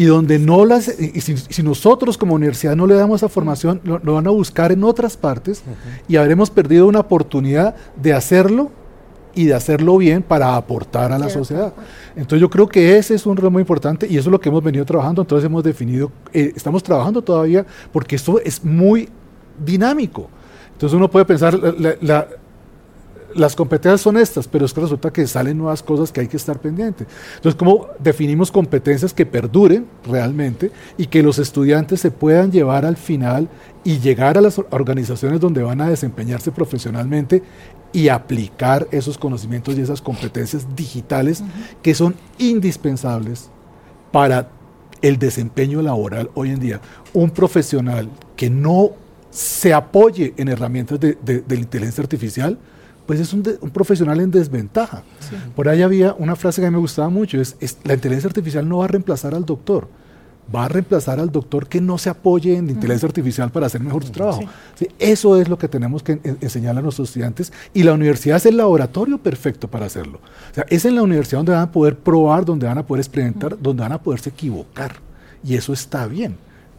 Y donde no las, y si, nosotros como universidad no le damos esa formación, lo, van a buscar en otras partes y habremos perdido una oportunidad de hacerlo y de hacerlo bien para aportar a la sociedad. Entonces yo creo que ese es un rol muy importante y eso es lo que hemos venido trabajando. Entonces hemos definido, eh, estamos trabajando todavía porque esto es muy dinámico. Entonces uno puede pensar, la, las competencias son estas, pero es que resulta que salen nuevas cosas que hay que estar pendientes. Entonces, ¿cómo definimos competencias que perduren realmente y que los estudiantes se puedan llevar al final y llegar a las organizaciones donde van a desempeñarse profesionalmente y aplicar esos conocimientos y esas competencias digitales que son indispensables para el desempeño laboral hoy en día. Un profesional que no se apoye en herramientas de, de, inteligencia artificial, pues es un, profesional en desventaja. Por ahí había una frase que a mí me gustaba mucho, es, la inteligencia artificial no va a reemplazar al doctor, va a reemplazar al doctor que no se apoye en inteligencia artificial para hacer mejor su trabajo. eso es lo que tenemos que enseñar a nuestros estudiantes y la universidad es el laboratorio perfecto para hacerlo. O sea, es en la universidad donde van a poder probar, donde van a poder experimentar, donde van a poderse equivocar. Y eso está bien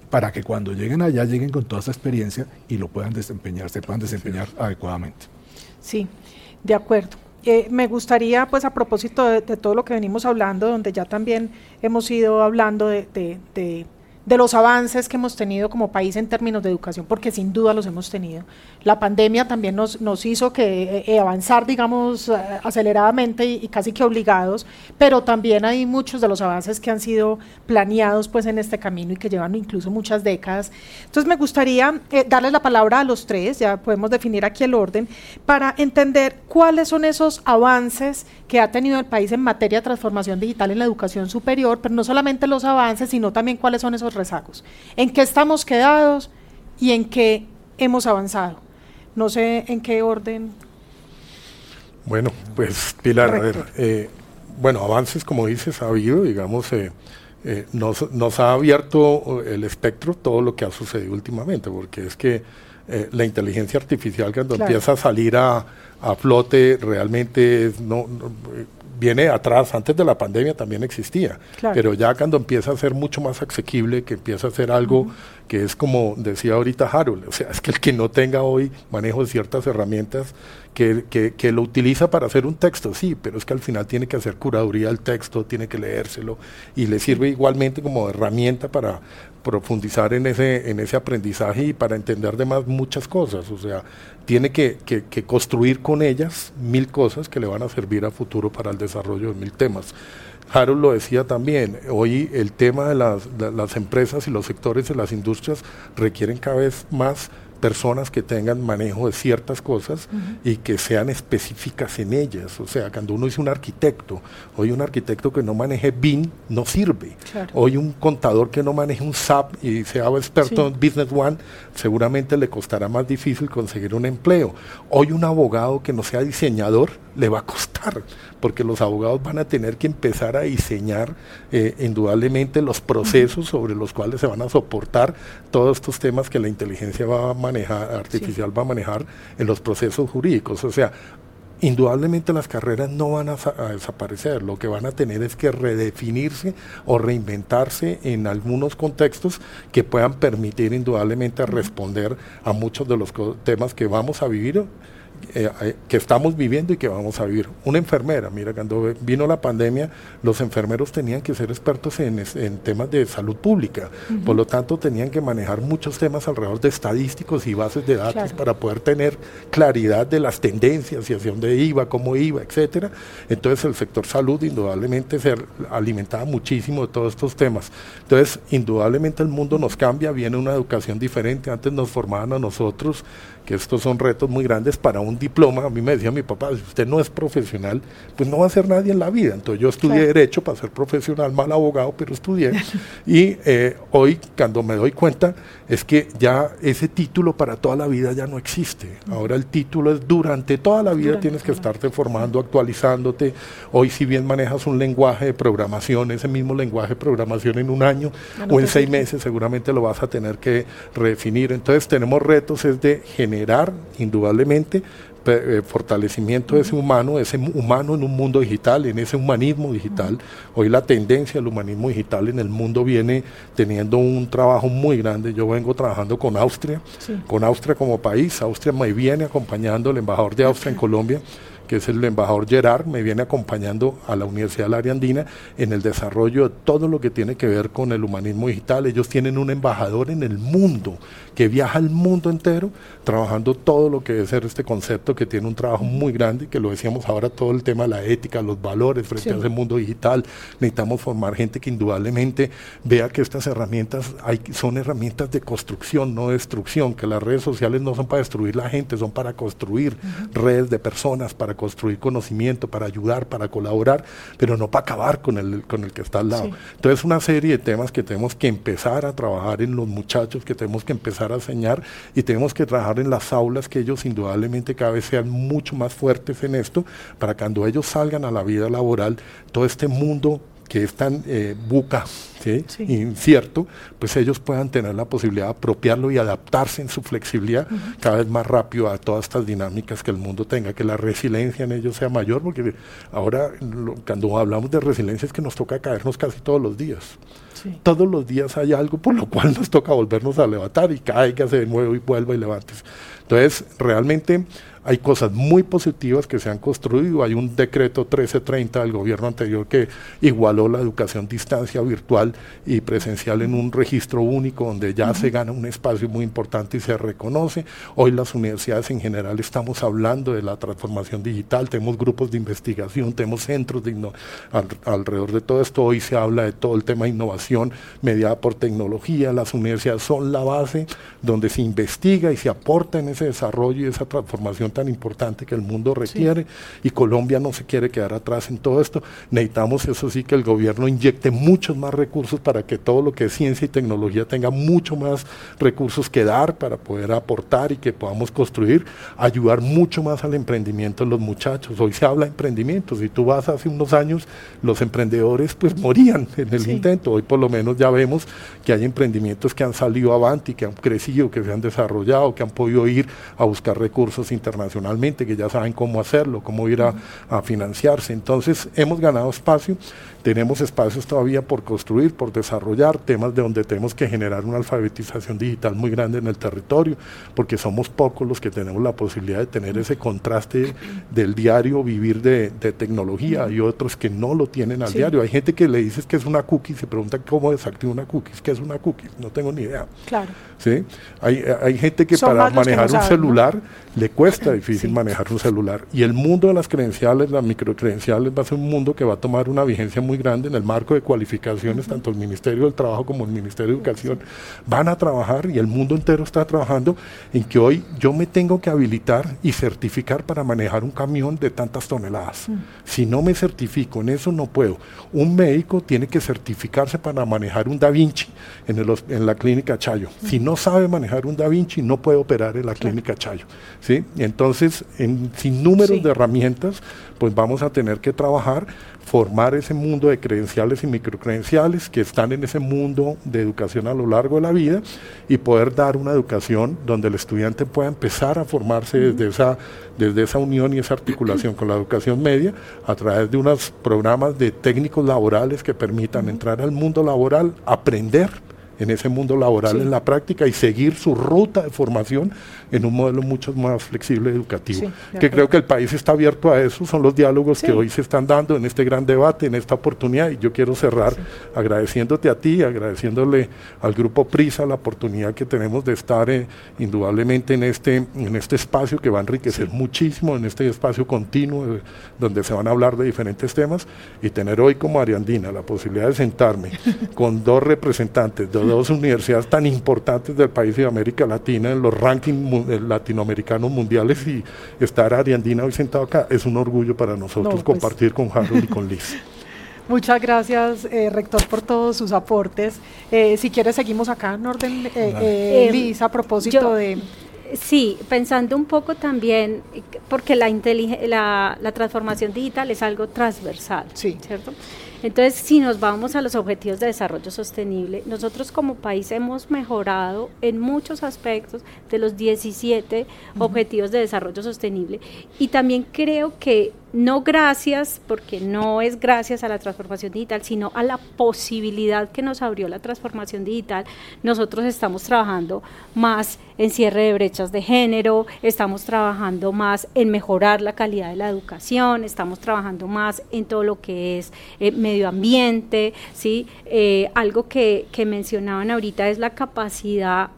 para que cuando lleguen allá lleguen con toda esa experiencia y lo puedan desempeñar, se puedan desempeñar adecuadamente. Sí, de acuerdo. Eh, me gustaría, pues a propósito de, todo lo que venimos hablando, donde ya también hemos ido hablando de de los avances que hemos tenido como país en términos de educación, porque sin duda los hemos tenido. La pandemia también nos, nos hizo que eh, avanzar, digamos, eh, aceleradamente y, casi que obligados, pero también hay muchos de los avances que han sido planeados pues en este camino y que llevan incluso muchas décadas. Entonces me gustaría eh, darles la palabra a los tres, ya podemos definir aquí el orden, para entender cuáles son esos avances que ha tenido el país en materia de transformación digital en la educación superior, pero no solamente los avances, sino también cuáles son esos rezagos, en qué estamos quedados y en qué hemos avanzado. No sé en qué orden. Bueno, pues Pilar, a ver, eh, bueno, avances como dices ha habido, digamos, eh, eh, nos, nos, ha abierto el espectro todo lo que ha sucedido últimamente, porque es que la inteligencia artificial cuando empieza a salir a, a flote realmente no, viene atrás, antes de la pandemia también existía, pero ya cuando empieza a ser mucho más asequible, que empieza a ser algo que es como decía ahorita Harold, o sea, es que el que no tenga hoy manejo de ciertas herramientas, que, que, lo utiliza para hacer un texto, sí, pero es que al final tiene que hacer curaduría del texto, tiene que leérselo y le sirve igualmente como herramienta para profundizar en ese, en ese aprendizaje y para entender de más muchas cosas, o sea, tiene que, que, construir con ellas mil cosas que le van a servir a futuro para el desarrollo de mil temas. Harold lo decía también, hoy el tema de las, de las empresas y los sectores de las industrias requieren cada vez más personas que tengan manejo de ciertas cosas y que sean específicas en ellas. O sea, cuando uno es un arquitecto, hoy un arquitecto que no maneje BIM no sirve. Hoy un contador que no maneje un SAP y sea experto en Business One, seguramente le costará más difícil conseguir un empleo. Hoy un abogado que no sea diseñador le va a costar, porque los abogados van a tener que empezar a diseñar eh, indudablemente los procesos sobre los cuales se van a soportar todos estos temas que la inteligencia va a manejar, artificial va a manejar en los procesos jurídicos. O sea, indudablemente las carreras no van a, desaparecer, lo que van a tener es que redefinirse o reinventarse en algunos contextos que puedan permitir indudablemente responder a muchos de los temas que vamos a vivir eh, eh, que estamos viviendo y que vamos a vivir. Una enfermera, mira, cuando vino la pandemia, los enfermeros tenían que ser expertos en, temas de salud pública, por lo tanto tenían que manejar muchos temas alrededor de estadísticos y bases de datos para poder tener claridad de las tendencias y hacia dónde iba, cómo iba, etcétera. Entonces el sector salud indudablemente se alimentaba muchísimo de todos estos temas. Entonces, indudablemente el mundo nos cambia, viene una educación diferente, antes nos formaban a nosotros que estos son retos muy grandes para un diploma. A mí me decía mi papá, si usted no es profesional, pues no va a ser nadie en la vida. Entonces yo estudié Derecho para ser profesional, mal abogado, pero estudié. [LAUGHS] y eh, hoy, cuando me doy cuenta, es que ya ese título para toda la vida ya no existe. Ahora el título es durante toda la vida tienes que estarte formando, actualizándote. Hoy si bien manejas un lenguaje de programación, ese mismo lenguaje de programación en un año o en seis meses seguramente lo vas a tener que redefinir. Entonces tenemos retos es de generar indudablemente fortalecimiento de ese humano, ese humano en un mundo digital, en ese humanismo digital. Hoy la tendencia del humanismo digital en el mundo viene teniendo un trabajo muy grande. Yo vengo trabajando con Austria, con Austria como país. Austria me viene acompañando, el embajador de Austria en Colombia que es el embajador Gerard, me viene acompañando a la Universidad del Área Andina en el desarrollo de todo lo que tiene que ver con el humanismo digital. Ellos tienen un embajador en el mundo que viaja al mundo entero trabajando todo lo que debe ser este concepto que tiene un trabajo muy grande, que lo decíamos ahora, todo el tema de la ética, los valores frente a ese mundo digital. Necesitamos formar gente que indudablemente vea que estas herramientas hay, son herramientas de construcción, no de destrucción, que las redes sociales no son para destruir la gente, son para construir redes de personas, para construir conocimiento, para ayudar, para colaborar, pero no para acabar con el, con el que está al lado. Entonces, una serie de temas que tenemos que empezar a trabajar en los muchachos, que tenemos que empezar a enseñar y tenemos que trabajar en las aulas que ellos indudablemente cada vez sean mucho más fuertes en esto para cuando ellos salgan a la vida laboral, todo este mundo que es tan eh, buca, incierto, pues ellos puedan tener la posibilidad de apropiarlo y adaptarse en su flexibilidad cada vez más rápido a todas estas dinámicas que el mundo tenga, que la resiliencia en ellos sea mayor, porque ahora cuando hablamos de resiliencia es que nos toca caernos casi todos los días. Todos los días hay algo por lo cual nos toca volvernos a levantar y caiga de nuevo y vuelva y levantes. Entonces, realmente hay cosas muy positivas que se han construido. Hay un decreto 1330 del gobierno anterior que igualó la educación distancia virtual y presencial en un registro único donde ya se gana un espacio muy importante y se reconoce. Hoy las universidades en general estamos hablando de la transformación digital, tenemos grupos de investigación, tenemos centros de alrededor de todo esto. Hoy se habla de todo el tema de innovación mediada por tecnología. Las universidades son la base donde se investiga y se aporta en ese desarrollo y esa transformación tan importante que el mundo requiere y Colombia no se quiere quedar atrás en todo esto. Necesitamos, eso sí, que el gobierno inyecte muchos más recursos para que todo lo que es ciencia y tecnología tenga mucho más recursos que dar para poder aportar y que podamos construir, ayudar mucho más al emprendimiento de los muchachos. Hoy se habla de emprendimiento, si tú vas hace unos años, los emprendedores pues morían en el intento, hoy por lo menos ya vemos que hay emprendimientos que han salido adelante, que han crecido, que se han desarrollado, que han podido ir a buscar recursos internacionales internacionalmente, que ya saben cómo hacerlo, cómo ir a, a financiarse. Entonces hemos ganado espacio tenemos espacios todavía por construir, por desarrollar, temas de donde tenemos que generar una alfabetización digital muy grande en el territorio, porque somos pocos los que tenemos la posibilidad de tener ese contraste del diario vivir de, tecnología. y otros que no lo tienen al diario. Hay gente que le dices que es una cookie y se pregunta cómo desactiva una cookie. ¿Qué es una cookie? No tengo ni idea. Claro. ¿Sí? Hay, hay gente que para manejar un celular le cuesta difícil manejar un celular. Y el mundo de las credenciales, las microcredenciales, va a ser un mundo que va a tomar una vigencia muy muy grande en el marco de cualificaciones, tanto el Ministerio del Trabajo como el Ministerio de Educación van a trabajar y el mundo entero está trabajando en que hoy yo me tengo que habilitar y certificar para manejar un camión de tantas toneladas. Si no me certifico en eso, no puedo. Un médico tiene que certificarse para manejar un Da Vinci en, el, en la clínica Chayo. Si no sabe manejar un Da Vinci, no puede operar en la clínica Chayo. ¿sí? Entonces, en, sin números de herramientas, pues vamos a tener que trabajar formar ese mundo de credenciales y microcredenciales que están en ese mundo de educación a lo largo de la vida y poder dar una educación donde el estudiante pueda empezar a formarse desde esa, desde esa unión y esa articulación con la educación media a través de unos programas de técnicos laborales que permitan entrar al mundo laboral, aprender en ese mundo laboral en la práctica y seguir su ruta de formación en un modelo mucho más flexible educativo. que creo que el país está abierto a eso, son los diálogos que hoy se están dando en este gran debate, en esta oportunidad, y yo quiero cerrar agradeciéndote a ti, agradeciéndole al grupo Prisa la oportunidad que tenemos de estar eh, indudablemente en este, en este espacio que va a enriquecer muchísimo, en este espacio continuo eh, donde se van a hablar de diferentes temas, y tener hoy como Ariandina la posibilidad de sentarme [LAUGHS] con dos representantes dos universidades tan importantes del país y de América Latina en los rankings latinoamericanos mundiales y estar Ariandina hoy sentado acá es un orgullo para nosotros pues compartir con Harold y con Liz. [LAUGHS] Muchas gracias, eh, rector, por todos sus aportes. Eh, si quieres, seguimos acá en orden, eh, Liz, a propósito de... Sí, pensando un poco también, porque la, la, la transformación digital es algo transversal, sí. ¿cierto? Entonces, si nos vamos a los objetivos de desarrollo sostenible, nosotros como país hemos mejorado en muchos aspectos de los 17 objetivos de desarrollo sostenible. Y también creo que no gracias, porque no es gracias a la transformación digital, sino a la posibilidad que nos abrió la transformación digital, nosotros estamos trabajando más en cierre de brechas de género, estamos trabajando más en mejorar la calidad de la educación, estamos trabajando más en todo lo que es eh, medio ambiente, ¿sí? Eh, algo que, que mencionaban ahorita es la capacidad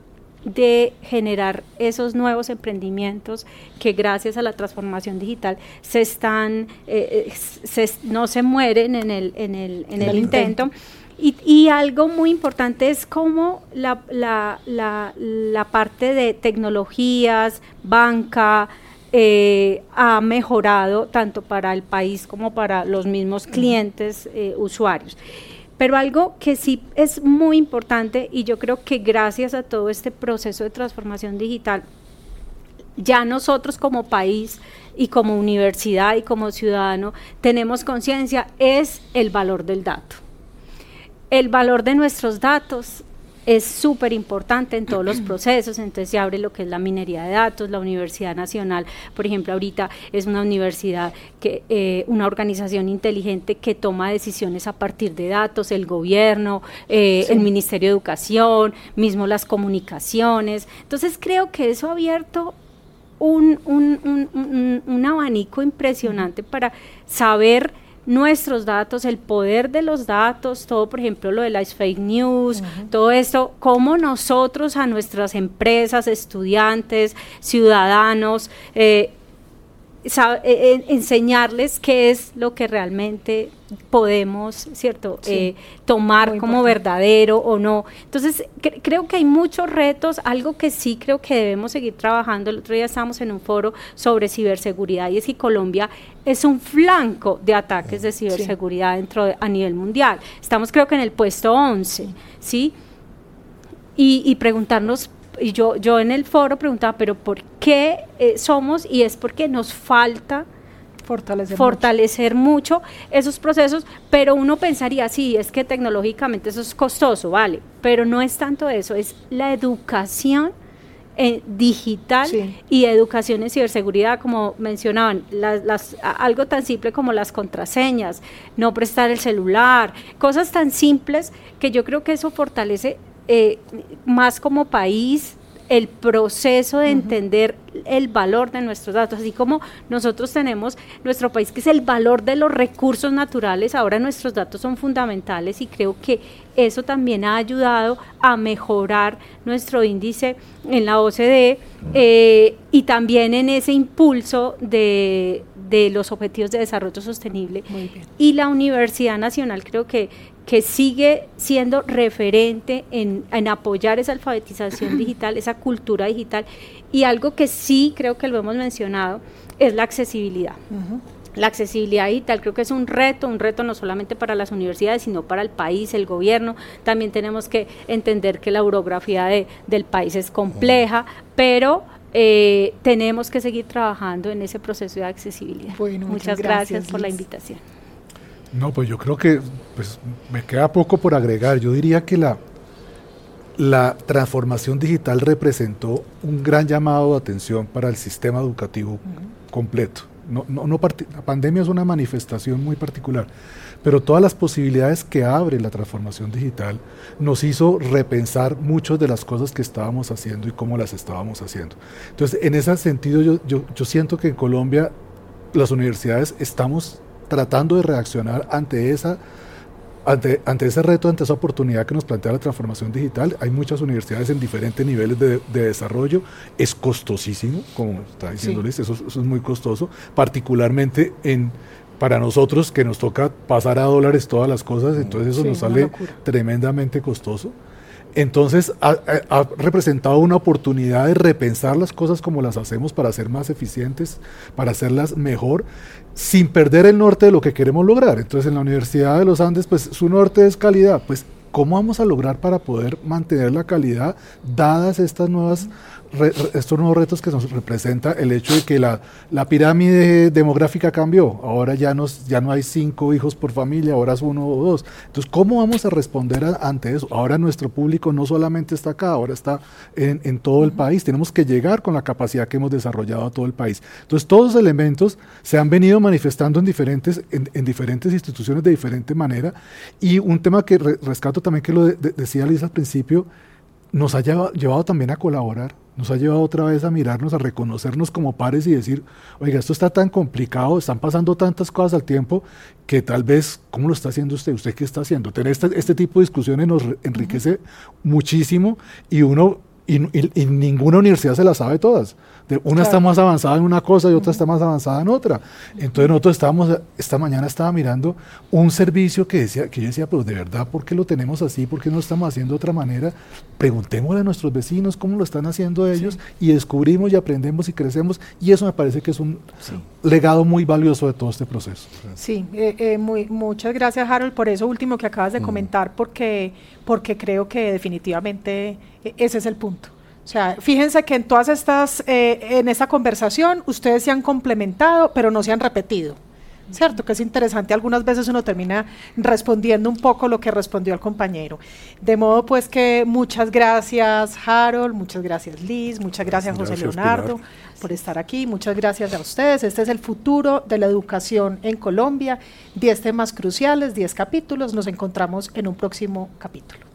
de generar esos nuevos emprendimientos que gracias a la transformación digital se están, eh, eh, no se mueren en el, en el, en el, intento. Y, y, algo muy importante es cómo la, la, la, la parte de tecnologías, banca, eh, ha mejorado tanto para el país como para los mismos clientes usuarios. Pero algo que sí es muy importante y yo creo que gracias a todo este proceso de transformación digital, ya nosotros como país y como universidad y como ciudadano tenemos conciencia es el valor del dato. El valor de nuestros datos es súper importante en todos los [CLEARS THROAT] procesos, entonces se abre lo que es la minería de datos, la Universidad Nacional, por ejemplo, ahorita es una universidad, que eh, una organización inteligente que toma decisiones a partir de datos, el gobierno, eh, el Ministerio de Educación, mismo las comunicaciones, entonces creo que eso ha abierto un, un abanico impresionante para saber nuestros datos, el poder de los datos, todo por ejemplo lo de las fake news, todo esto, cómo nosotros a nuestras empresas, estudiantes, ciudadanos, eh, eh, enseñarles qué es lo que realmente podemos, ¿cierto?, eh, tomar como verdadero o no. Entonces, creo que hay muchos retos, algo que sí creo que debemos seguir trabajando. El otro día estábamos en un foro sobre ciberseguridad y es que Colombia es un flanco de ataques de ciberseguridad dentro a nivel mundial. Estamos creo que en el puesto 11, ¿sí? Y, y preguntarnos y yo, yo en el foro preguntaba, pero ¿por qué eh, somos? Y es porque nos falta fortalecer, fortalecer mucho. esos procesos, pero uno pensaría, sí, es que tecnológicamente eso es costoso, vale, pero no es tanto eso, es la educación eh, digital y educación en ciberseguridad, como mencionaban, las, algo tan simple como las contraseñas, no prestar el celular, cosas tan simples que yo creo que eso fortalece eh, más como país el proceso de entender el valor de nuestros datos, así como nosotros tenemos nuestro país que es el valor de los recursos naturales, ahora nuestros datos son fundamentales y creo que eso también ha ayudado a mejorar nuestro índice en la OCDE eh, y también en ese impulso de, de los objetivos de desarrollo sostenible. Y la Universidad Nacional creo que que sigue siendo referente en, apoyar esa alfabetización [CLEARS THROAT] digital, esa cultura digital, y algo que sí creo que lo hemos mencionado es la accesibilidad. La accesibilidad digital creo que es un reto, un reto no solamente para las universidades, sino para el país, el gobierno. También tenemos que entender que la orografía del país es compleja, pero eh, tenemos que seguir trabajando en ese proceso de accesibilidad. muchas, gracias por la invitación. No, pues yo creo que pues, me queda poco por agregar. Yo diría que la, la transformación digital representó un gran llamado de atención para el sistema educativo completo. No, no, no la pandemia es una manifestación muy particular, pero todas las posibilidades que abre la transformación digital nos hizo repensar muchas de las cosas que estábamos haciendo y cómo las estábamos haciendo. Entonces, en ese sentido, yo, yo, yo siento que en Colombia las universidades estamos tratando de reaccionar ante esa ante, ante, ese reto, ante esa oportunidad que nos plantea la transformación digital, hay muchas universidades en diferentes niveles de, desarrollo. Es costosísimo, como está diciendo Luis, eso, es muy costoso, particularmente en para nosotros que nos toca pasar a dólares todas las cosas, entonces eso nos sale tremendamente costoso. Entonces ha, representado una oportunidad de repensar las cosas como las hacemos para ser más eficientes, para hacerlas mejor, sin perder el norte de lo que queremos lograr. Entonces en la Universidad de los Andes, pues su norte es calidad. Pues ¿cómo vamos a lograr para poder mantener la calidad dadas estas nuevas estos nuevos retos que nos representa el hecho de que la, la, pirámide demográfica cambió. Ahora ya, nos, ya no hay cinco hijos por familia, ahora es uno o dos. Entonces, ¿cómo vamos a responder ante eso? Ahora nuestro público no solamente está acá, ahora está en, en todo el país. Tenemos que llegar con la capacidad que hemos desarrollado a todo el país. Entonces, todos los elementos se han venido manifestando en diferentes, en, diferentes instituciones de diferente manera. Y un tema que rescato también, que lo decía Lisa al principio, nos ha llevado también a colaborar nos ha llevado otra vez a mirarnos, a reconocernos como pares y decir, oiga, esto está tan complicado, están pasando tantas cosas al tiempo que tal vez, ¿cómo lo está haciendo usted? ¿Usted qué está haciendo? Tener este, este tipo de discusiones nos enriquece muchísimo y uno, y, y, ninguna universidad se las sabe todas una está más avanzada en una cosa y otra está más avanzada en otra. Entonces nosotros estábamos, esta mañana estaba mirando un servicio que decía, que yo decía, pero de verdad, ¿por qué lo tenemos así? ¿Por qué no lo estamos haciendo de otra manera? Preguntémosle a nuestros vecinos cómo lo están haciendo ellos y descubrimos y aprendemos y crecemos y eso me parece que es un legado muy valioso de todo este proceso. Sí, eh, eh, muy, muchas gracias Harold por eso último que acabas de mm. comentar porque, porque creo que definitivamente e, ese es el punto. O sea, fíjense que en todas estas, eh, en esta conversación, ustedes se han complementado, pero no se han repetido. ¿Cierto? Que es interesante, algunas veces uno termina respondiendo un poco lo que respondió el compañero. De modo pues que muchas gracias Harold, muchas gracias Liz, muchas gracias, José Leonardo por estar aquí, muchas gracias a ustedes. Este es el futuro de la educación en Colombia, 10 temas cruciales, 10 capítulos, nos encontramos en un próximo capítulo.